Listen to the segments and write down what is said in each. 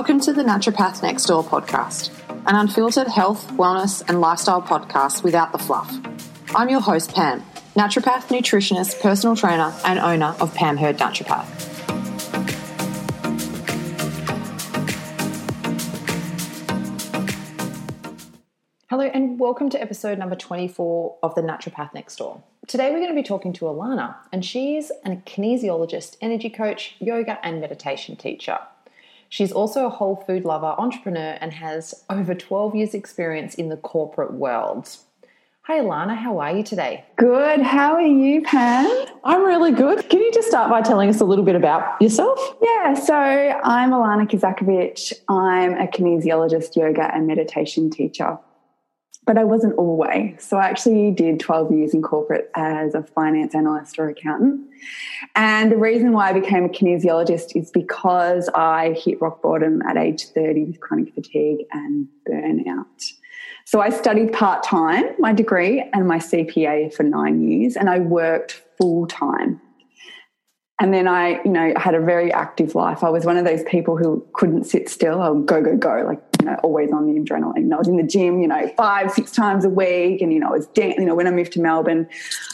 Welcome to the Naturopath Next Door podcast, an unfiltered health, wellness, and lifestyle podcast without the fluff. I'm your host, Pam, naturopath, nutritionist, personal trainer, and owner of Pam Hird Naturopath. Hello, and welcome to episode number 24 of the Naturopath Next Door. Today, we're going to be talking to Ilana, and she's a kinesiologist, energy coach, yoga, and meditation teacher. She's also a whole food lover, entrepreneur, and has over 12 years' experience in the corporate world. Hi, Ilana, how are you today? Good. How are you, Pam? I'm really good. Can you just start by telling us a little bit about yourself? Yeah, so I'm Ilana Kosakiewicz. I'm a kinesiologist, yoga, and meditation teacher but I wasn't always. So I actually did 12 years in corporate as a finance analyst or accountant. And the reason why I became a kinesiologist is because I hit rock bottom at age 30 with chronic fatigue and burnout. So I studied part time, my degree, and my CPA for nine years, and I worked full time and then I, you know, had a very active life. I was one of those people who couldn't sit still. I would go, go, go, like, you know, always on the adrenaline. And I was in the gym, you know, five, six times a week. And, you know, I was, dancing, you know, when I moved to Melbourne,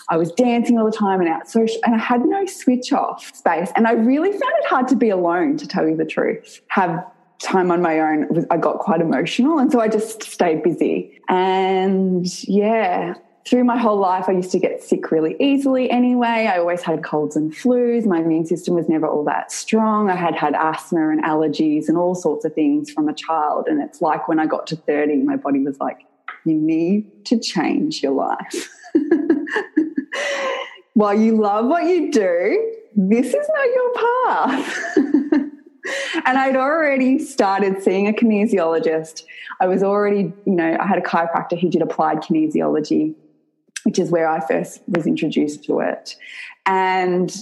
I was dancing all the time and out social, and I had no switch off space. And I really found it hard to be alone, to tell you the truth. Have time on my own, I got quite emotional. And so I just stayed busy. And yeah, through my whole life, I used to get sick really easily anyway. I always had colds and flus. My immune system was never all that strong. I had had asthma and allergies and all sorts of things from a child. And it's like when I got to 30, my body was like, you need to change your life. While you love what you do, this is not your path. and I'd already started seeing a kinesiologist. I was already, you know, I had a chiropractor who did applied kinesiology which is where I first was introduced to it. And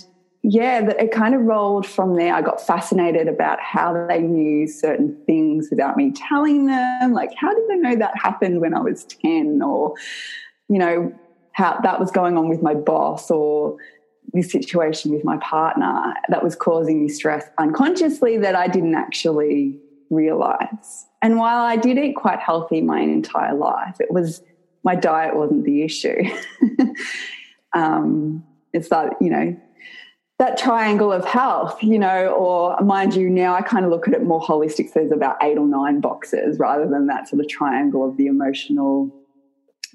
yeah, it kind of rolled from there. I got fascinated about how they knew certain things without me telling them. Like, how did they know that happened when I was 10? Or, you know, how that was going on with my boss or this situation with my partner that was causing me stress unconsciously that I didn't actually realize. And while I did eat quite healthy my entire life, it was my diet wasn't the issue. um, it's that, you know, that triangle of health, you know, or mind you, now I kind of look at it more holistic. So there's about eight or nine boxes rather than that sort of triangle of the emotional,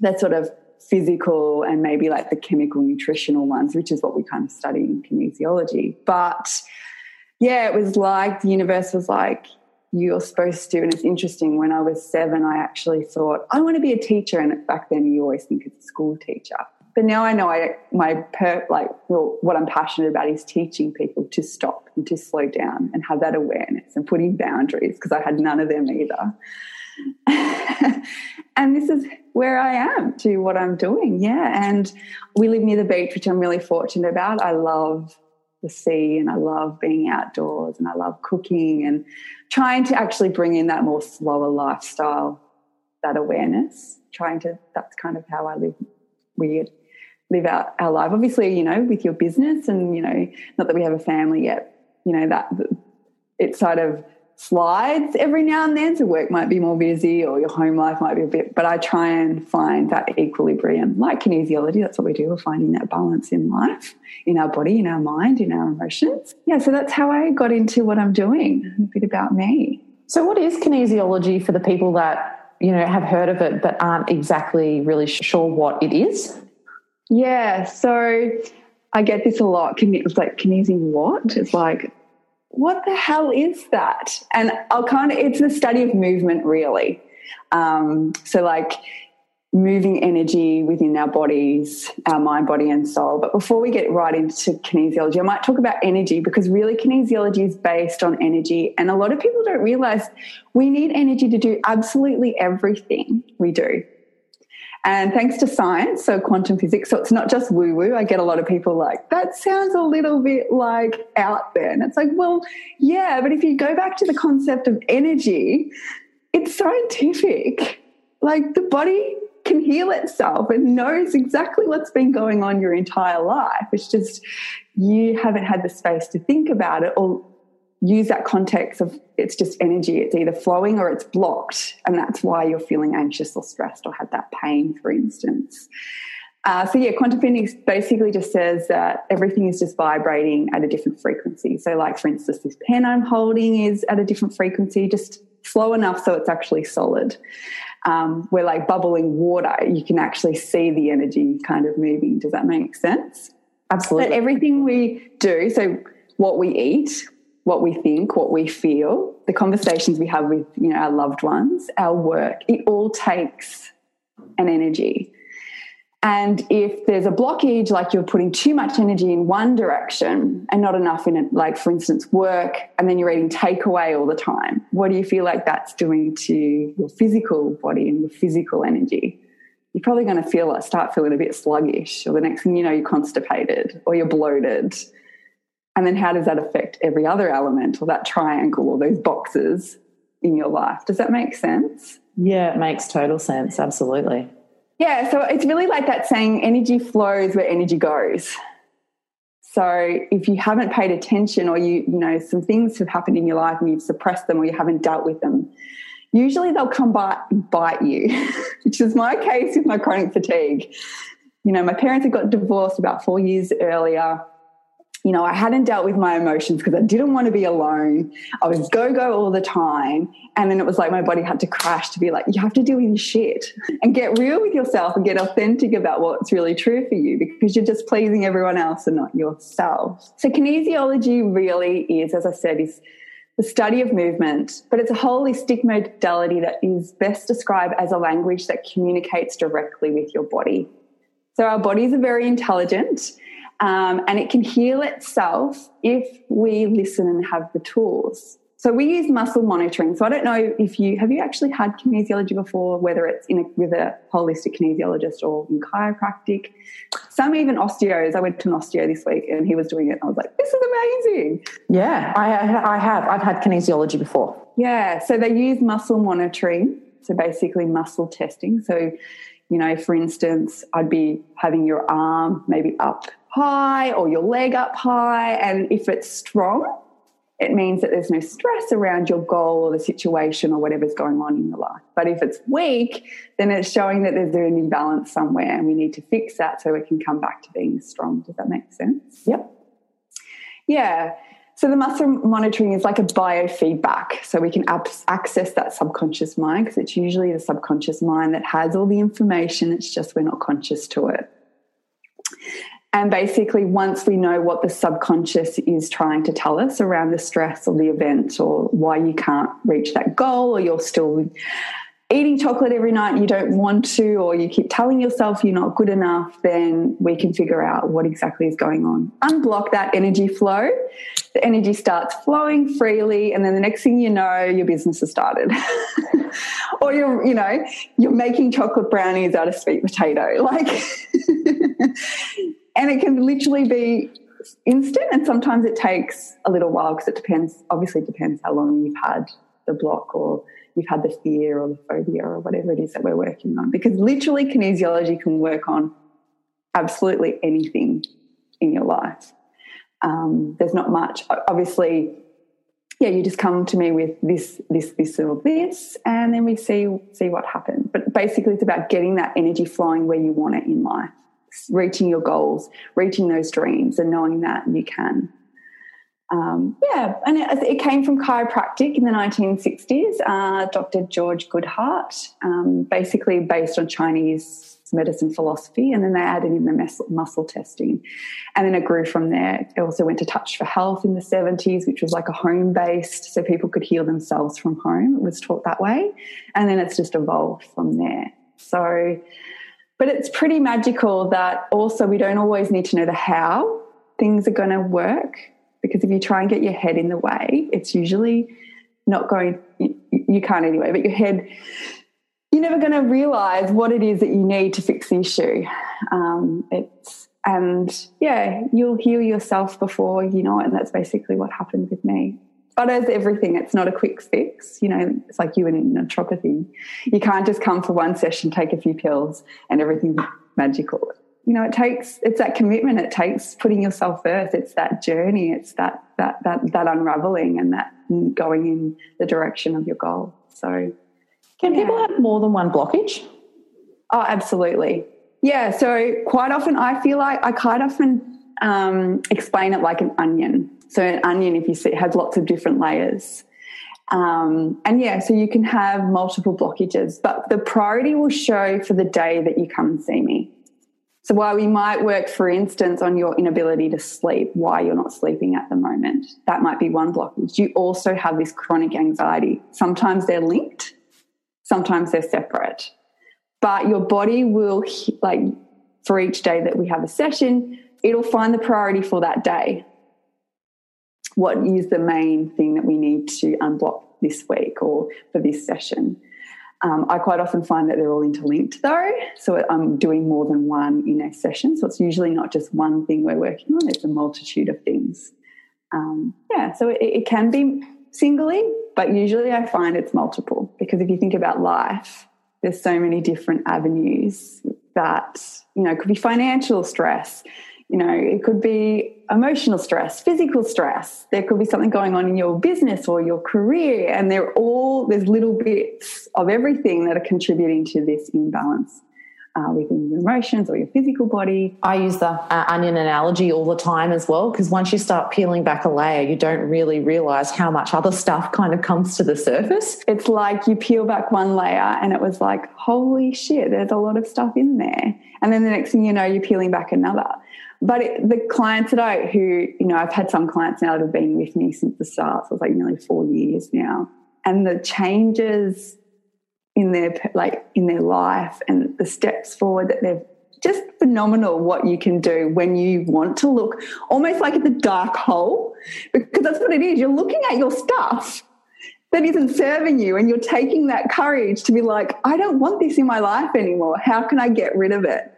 that sort of physical and maybe like the chemical nutritional ones, which is what we kind of study in kinesiology. But yeah, it was like the universe was like, you're supposed to. And it's interesting, when I was seven, I actually thought, I want to be a teacher. And back then, you always think it's a school teacher. But now I know I, my per, like well, what I'm passionate about is teaching people to stop and to slow down and have that awareness and putting boundaries because I had none of them either. and this is where I am to what I'm doing. Yeah. And we live near the beach, which I'm really fortunate about. I love the sea and I love being outdoors and I love cooking and trying to actually bring in that more slower lifestyle, that awareness, trying to, that's kind of how I live weird, live out our life. Obviously, you know, with your business and, you know, not that we have a family yet, you know, that it's sort of slides every now and then. So work might be more busy or your home life might be a bit, but I try and find that equilibrium. Like kinesiology, that's what we do. We're finding that balance in life, in our body, in our mind, in our emotions. Yeah, so that's how I got into what I'm doing. A bit about me. So what is kinesiology for the people that, you know, have heard of it but aren't exactly really sure what it is? Yeah, so I get this a lot. It's like kinesi what? It's like what the hell is that? And I'll kind of, it's the study of movement, really. Um, so, like, moving energy within our bodies, our mind, body, and soul. But before we get right into kinesiology, I might talk about energy because really kinesiology is based on energy. And a lot of people don't realize we need energy to do absolutely everything we do. And thanks to science, so quantum physics, so it's not just woo woo. I get a lot of people like, that sounds a little bit like out there. And it's like, well, yeah, but if you go back to the concept of energy, it's scientific. Like the body can heal itself and knows exactly what's been going on your entire life. It's just you haven't had the space to think about it or use that context of it's just energy. It's either flowing or it's blocked. And that's why you're feeling anxious or stressed or had that pain, for instance. Uh, so yeah, quantum physics basically just says that everything is just vibrating at a different frequency. So like for instance, this pen I'm holding is at a different frequency, just slow enough so it's actually solid. Um, we're like bubbling water. You can actually see the energy kind of moving. Does that make sense? Absolutely. But everything we do, so what we eat, what we think, what we feel, the conversations we have with you know our loved ones, our work, it all takes an energy. And if there's a blockage, like you're putting too much energy in one direction and not enough in it, like for instance, work, and then you're eating takeaway all the time, what do you feel like that's doing to your physical body and your physical energy? You're probably going to feel start feeling a bit sluggish, or the next thing you know, you're constipated or you're bloated. And then how does that affect every other element or that triangle or those boxes in your life? Does that make sense? Yeah, it makes total sense. Absolutely. Yeah, so it's really like that saying energy flows where energy goes. So if you haven't paid attention or you you know some things have happened in your life and you've suppressed them or you haven't dealt with them, usually they'll come and bite you, which is my case with my chronic fatigue. You know, my parents had got divorced about 4 years earlier you know, I hadn't dealt with my emotions because I didn't want to be alone. I was go go all the time. And then it was like my body had to crash to be like, you have to deal with your shit and get real with yourself and get authentic about what's really true for you because you're just pleasing everyone else and not yourself. So, kinesiology really is, as I said, is the study of movement, but it's a holistic modality that is best described as a language that communicates directly with your body. So, our bodies are very intelligent um, and it can heal itself if we listen and have the tools. So we use muscle monitoring. So I don't know if you have you actually had kinesiology before, whether it's in a, with a holistic kinesiologist or in chiropractic. Some even osteos. I went to an osteo this week and he was doing it. And I was like, this is amazing. Yeah, I, I have. I've had kinesiology before. Yeah. So they use muscle monitoring. So basically muscle testing. So, you know, for instance, I'd be having your arm maybe up high or your leg up high. And if it's strong, it means that there's no stress around your goal or the situation or whatever's going on in your life. But if it's weak, then it's showing that there's an imbalance somewhere and we need to fix that so we can come back to being strong. Does that make sense? Yep. Yeah. So the muscle monitoring is like a biofeedback. So we can access that subconscious mind because it's usually the subconscious mind that has all the information. It's just we're not conscious to it. And basically, once we know what the subconscious is trying to tell us around the stress or the event or why you can't reach that goal or you're still eating chocolate every night you don't want to or you keep telling yourself you're not good enough then we can figure out what exactly is going on. Unblock that energy flow. The energy starts flowing freely and then the next thing you know your business has started. Or you're you know you're making chocolate brownies out of sweet potato. Like and it can literally be instant and sometimes it takes a little while because it depends obviously depends how long you've had the block or you've had the fear or the phobia or whatever it is that we're working on. Because literally kinesiology can work on absolutely anything in your life. Um, there's not much obviously yeah you just come to me with this this this or this and then we see see what happens. But basically it's about getting that energy flowing where you want it in life reaching your goals, reaching those dreams, and knowing that you can. Um, yeah, and it, it, came from chiropractic in the 1960s. Uh, Dr. George Goodheart, um, basically based on Chinese medicine philosophy, and then they added in the muscle, muscle testing, and then it grew from there. It also went to Touch for Health in the 70s, which was like a home based, so people could heal themselves from home. It was taught that way, and then it's just evolved from there. So but it's pretty magical that also we don't always need to know the how things are going to work because if you try and get your head in the way, it's usually not going, you, you can't anyway, but your head, you're never going to realize what it is that you need to fix the issue. Um, it's, and yeah, you'll heal yourself before you know it. And that's basically what happened with me. But as everything, it's not a quick fix. You know, it's like you in naturopathy. You can't just come for one session, take a few pills, and everything's magical. you know, it takes it's that commitment. It takes putting yourself first. It's that journey. It's that that that that unraveling and that going in the direction of your goal. So, can yeah. people have more than one blockage? Oh, absolutely. Yeah. So quite often, I feel like I quite often um, explain it like an onion. So an onion, if you see, has lots of different layers. Um, and yeah, so you can have multiple blockages, but the priority will show for the day that you come and see me. So while we might work, for instance, on your inability to sleep, why you're not sleeping at the moment, that might be one blockage. You also have this chronic anxiety. Sometimes they're linked, sometimes they're separate. But your body will, like, for each day that we have a session, it'll find the priority for that day. What is the main thing that we need to unblock this week or for this session? Um, I quite often find that they're all interlinked though. So I'm doing more than one in a session. So it's usually not just one thing we're working on, it's a multitude of things. Um, yeah, so it, it can be singly, but usually I find it's multiple because if you think about life, there's so many different avenues that, you know, could be financial stress, you know, it could be emotional stress, physical stress. There could be something going on in your business or your career, and they're all there's little bits of everything that are contributing to this imbalance. Uh, within your emotions or your physical body. I use the uh, onion analogy all the time as well because once you start peeling back a layer, you don't really realize how much other stuff kind of comes to the surface. It's like you peel back one layer and it was like, holy shit, there's a lot of stuff in there. And then the next thing you know, you're peeling back another. But it, the clients that I, who, you know, I've had some clients now that have been with me since the start, so it's like nearly four years now. And the changes in their, like, in their life and the steps forward that they've just phenomenal what you can do when you want to look almost like at the dark hole because that's what it is. You're looking at your stuff that isn't serving you and you're taking that courage to be like, I don't want this in my life anymore. How can I get rid of it?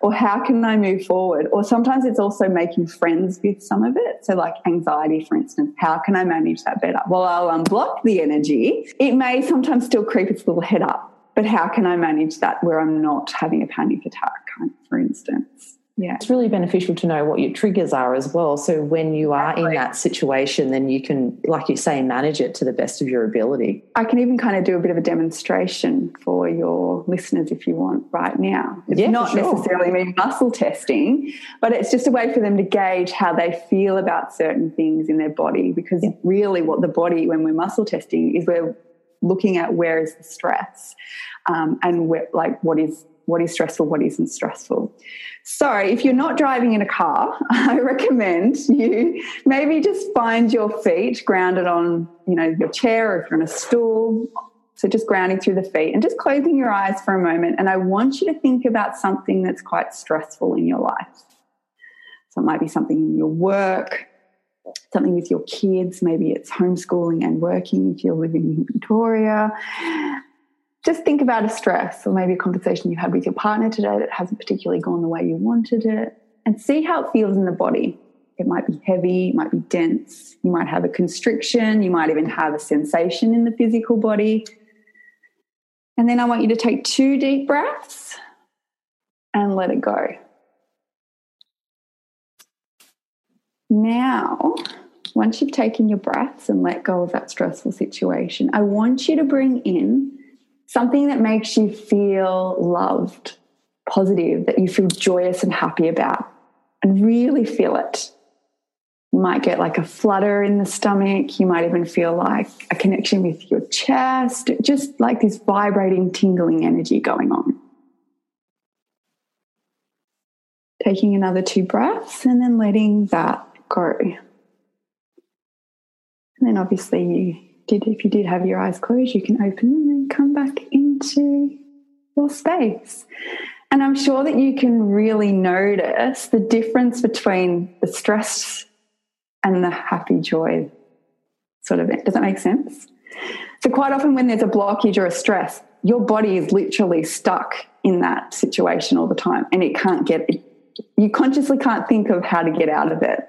Or how can I move forward? Or sometimes it's also making friends with some of it. So, like anxiety, for instance, how can I manage that better? Well, I'll unblock the energy. It may sometimes still creep its little head up, but how can I manage that where I'm not having a panic attack, for instance? Yeah. It's really beneficial to know what your triggers are as well. So when you are in that situation, then you can, like you say, manage it to the best of your ability. I can even kind of do a bit of a demonstration for your listeners if you want right now. It's yeah, not sure. necessarily me muscle testing, but it's just a way for them to gauge how they feel about certain things in their body. Because yeah. really, what the body, when we're muscle testing, is we're looking at where is the stress um, and where, like what is what is stressful, what isn't stressful. So, if you're not driving in a car, I recommend you maybe just find your feet grounded on, you know, your chair or if you're on a stool. So, just grounding through the feet and just closing your eyes for a moment. And I want you to think about something that's quite stressful in your life. So, it might be something in your work, something with your kids. Maybe it's homeschooling and working if you're living in Victoria just think about a stress or maybe a conversation you had with your partner today that hasn't particularly gone the way you wanted it and see how it feels in the body. It might be heavy, it might be dense, you might have a constriction, you might even have a sensation in the physical body. And then I want you to take two deep breaths and let it go. Now, once you've taken your breaths and let go of that stressful situation, I want you to bring in something that makes you feel loved, positive, that you feel joyous and happy about, and really feel it. You might get like a flutter in the stomach. You might even feel like a connection with your chest, just like this vibrating, tingling energy going on. Taking another two breaths and then letting that go. And then obviously you did, if you did have your eyes closed, you can open them and come back into your space. And I'm sure that you can really notice the difference between the stress and the happy joy sort of. Does that make sense? So, quite often, when there's a blockage or a stress, your body is literally stuck in that situation all the time and it can't get it. You consciously can't think of how to get out of it.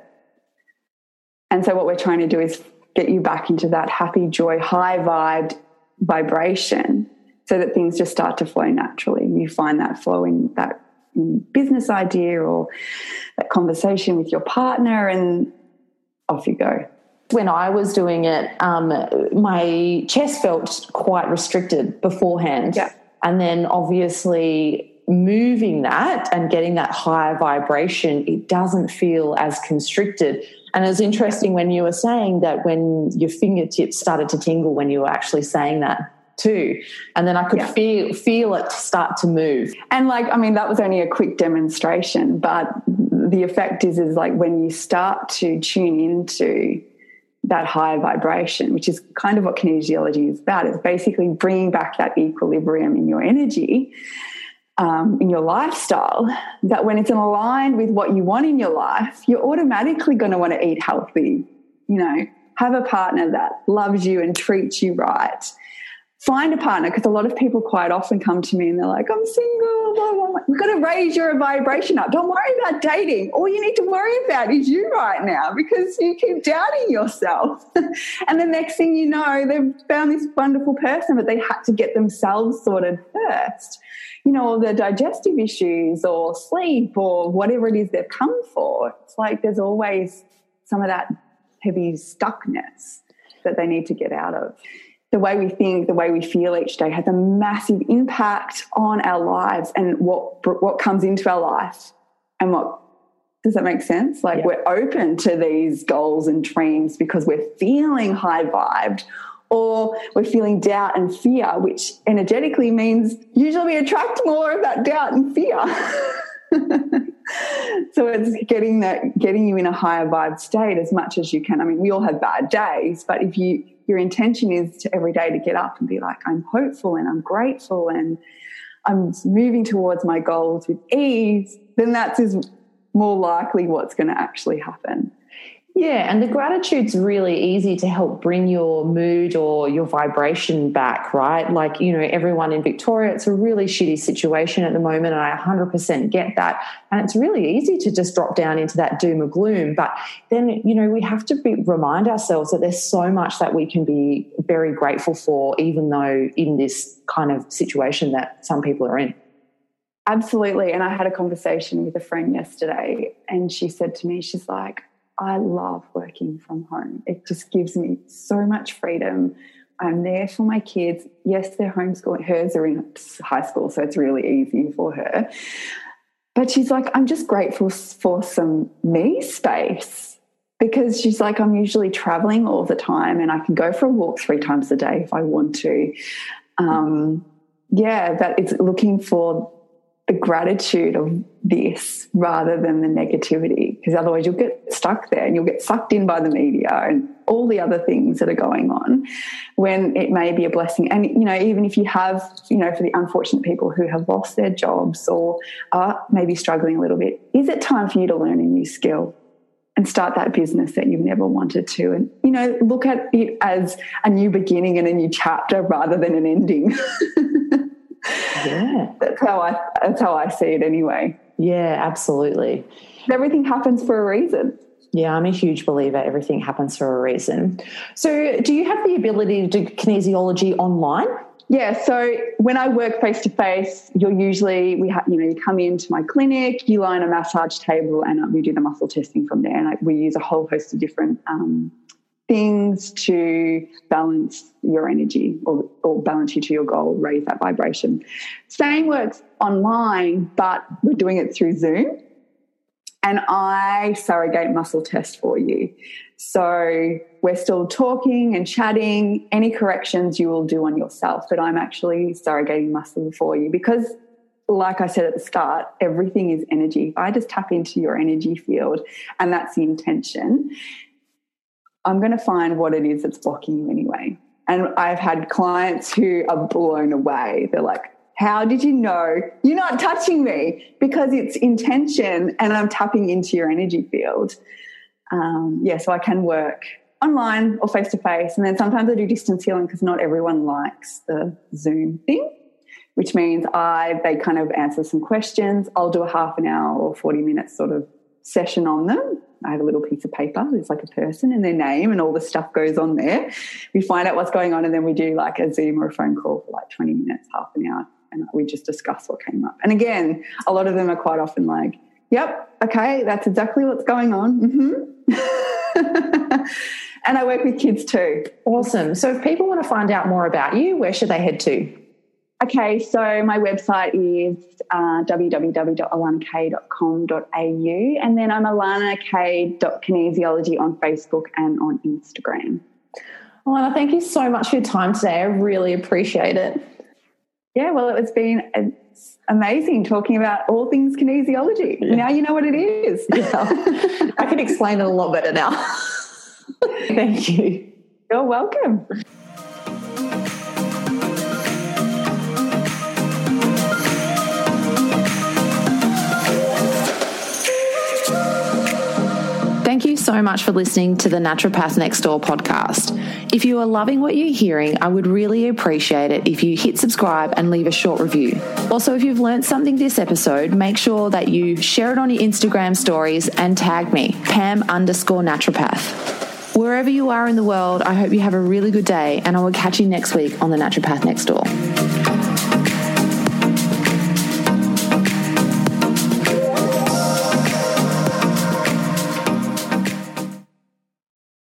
And so, what we're trying to do is get you back into that happy, joy, high vibed vibration so that things just start to flow naturally. You find that flow in that business idea or that conversation with your partner, and off you go. When I was doing it, um, my chest felt quite restricted beforehand. Yeah. And then obviously moving that and getting that higher vibration, it doesn't feel as constricted. And it's interesting when you were saying that when your fingertips started to tingle when you were actually saying that too. And then I could yeah. feel feel it start to move. And like I mean that was only a quick demonstration, but the effect is is like when you start to tune into that higher vibration, which is kind of what kinesiology is about. It's basically bringing back that equilibrium in your energy um, in your lifestyle that when it's aligned with what you want in your life, you're automatically going to want to eat healthy, you know, have a partner that loves you and treats you right. Find a partner because a lot of people quite often come to me and they're like, I'm single, blah, blah, blah. You've got to raise your vibration up. Don't worry about dating. All you need to worry about is you right now because you keep doubting yourself. and the next thing you know, they've found this wonderful person, but they had to get themselves sorted first you know, all their digestive issues or sleep or whatever it is they've come for. It's like there's always some of that heavy stuckness that they need to get out of. The way we think, the way we feel each day has a massive impact on our lives and what what comes into our life and what does that make sense? Like yeah. we're open to these goals and dreams because we're feeling high vibed or we're feeling doubt and fear, which energetically means usually we attract more of that doubt and fear. so it's getting that getting you in a higher vibe state as much as you can. I mean, we all have bad days, but if you your intention is to every day to get up and be like, I'm hopeful and I'm grateful and I'm moving towards my goals with ease, then that's is more likely what's going to actually happen. Yeah, and the gratitude's really easy to help bring your mood or your vibration back, right? Like, you know, everyone in Victoria, it's a really shitty situation at the moment, and I 100% get that. And it's really easy to just drop down into that doom or gloom. But then, you know, we have to be, remind ourselves that there's so much that we can be very grateful for, even though in this kind of situation that some people are in. Absolutely. And I had a conversation with a friend yesterday, and she said to me, she's like, I love working from home. It just gives me so much freedom. I'm there for my kids. Yes, they're homeschooling. Hers are in high school, so it's really easy for her. But she's like, I'm just grateful for some me space because she's like, I'm usually traveling all the time and I can go for a walk three times a day if I want to. Um, yeah, but it's looking for the gratitude of this rather than the negativity because otherwise you'll get stuck there and you'll get sucked in by the media and all the other things that are going on when it may be a blessing. And you know even if you have you know for the unfortunate people who have lost their jobs or are maybe struggling a little bit is it time for you to learn a new skill and start that business that you've never wanted to? And you know look at it as a new beginning and a new chapter rather than an ending. Yeah. That's how i that's how i see it anyway. Yeah absolutely. Everything happens for a reason yeah, I'm a huge believer. Everything happens for a reason. So, do you have the ability to do kinesiology online? Yeah, so when I work face to face, you're usually we have you know you come into my clinic, you lie on a massage table, and we do the muscle testing from there. And I, we use a whole host of different um, things to balance your energy or, or balance you to your goal, raise that vibration. Same works online, but we're doing it through Zoom. And I surrogate muscle test for you. So we're still talking and chatting. Any corrections you will do on yourself, but I'm actually surrogating muscle for you because like I said at the start, everything is energy. If I just tap into your energy field and that's the intention, I'm going to find what it is that's blocking you anyway. And I've had clients who are blown away. They're like, how did you know you're not touching me? Because it's intention and I'm tapping into your energy field. Um, yeah, so I can work online or face to face. And then sometimes I do distance healing because not everyone likes the Zoom thing, which means I they kind of answer some questions. I'll do a half an hour or 40 minutes sort of session on them. I have a little piece of paper. There's like a person and their name and all the stuff goes on there. We find out what's going on and then we do like a Zoom or a phone call for like 20 minutes, half an hour. And we just discuss what came up. And again, a lot of them are quite often like, "Yep, okay, that's exactly what's going on." Mm-hmm. and I work with kids too. Awesome. So if people want to find out more about you, where should they head to? Okay, so my website is uh, www.ilanak.com.au and then I'm ilanak.kinesiology on Facebook and on Instagram. Ilana, thank you so much for your time today. I really appreciate it. Yeah, well, it's been uh, amazing talking about all things kinesiology. Yeah. Now you know what it is. Yeah. I can explain it a lot better now. thank you. You're welcome. Thank you so much for listening to the Naturopath Next Door podcast. If you are loving what you're hearing, I would really appreciate it if you hit subscribe and leave a short review. Also, if you've learned something this episode, make sure that you share it on your Instagram stories and tag me, Pam underscore naturopath. Wherever you are in the world, I hope you have a really good day and I will catch you next week on the Naturopath Next Door.